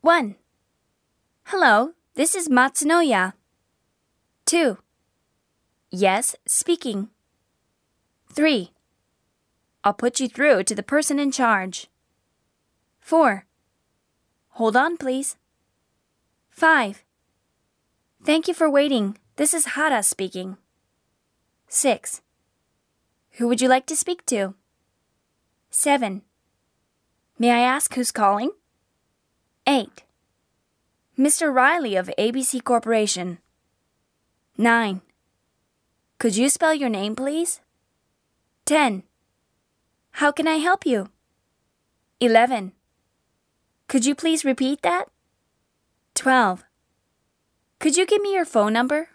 1. Hello, this is Matsunoya. 2. Yes, speaking. 3. I'll put you through to the person in charge. 4. Hold on, please. 5. Thank you for waiting. This is Hara speaking. 6. Who would you like to speak to? 7. May I ask who's calling? 8. Mr. Riley of ABC Corporation. 9. Could you spell your name, please? 10. How can I help you? 11. Could you please repeat that? 12. Could you give me your phone number?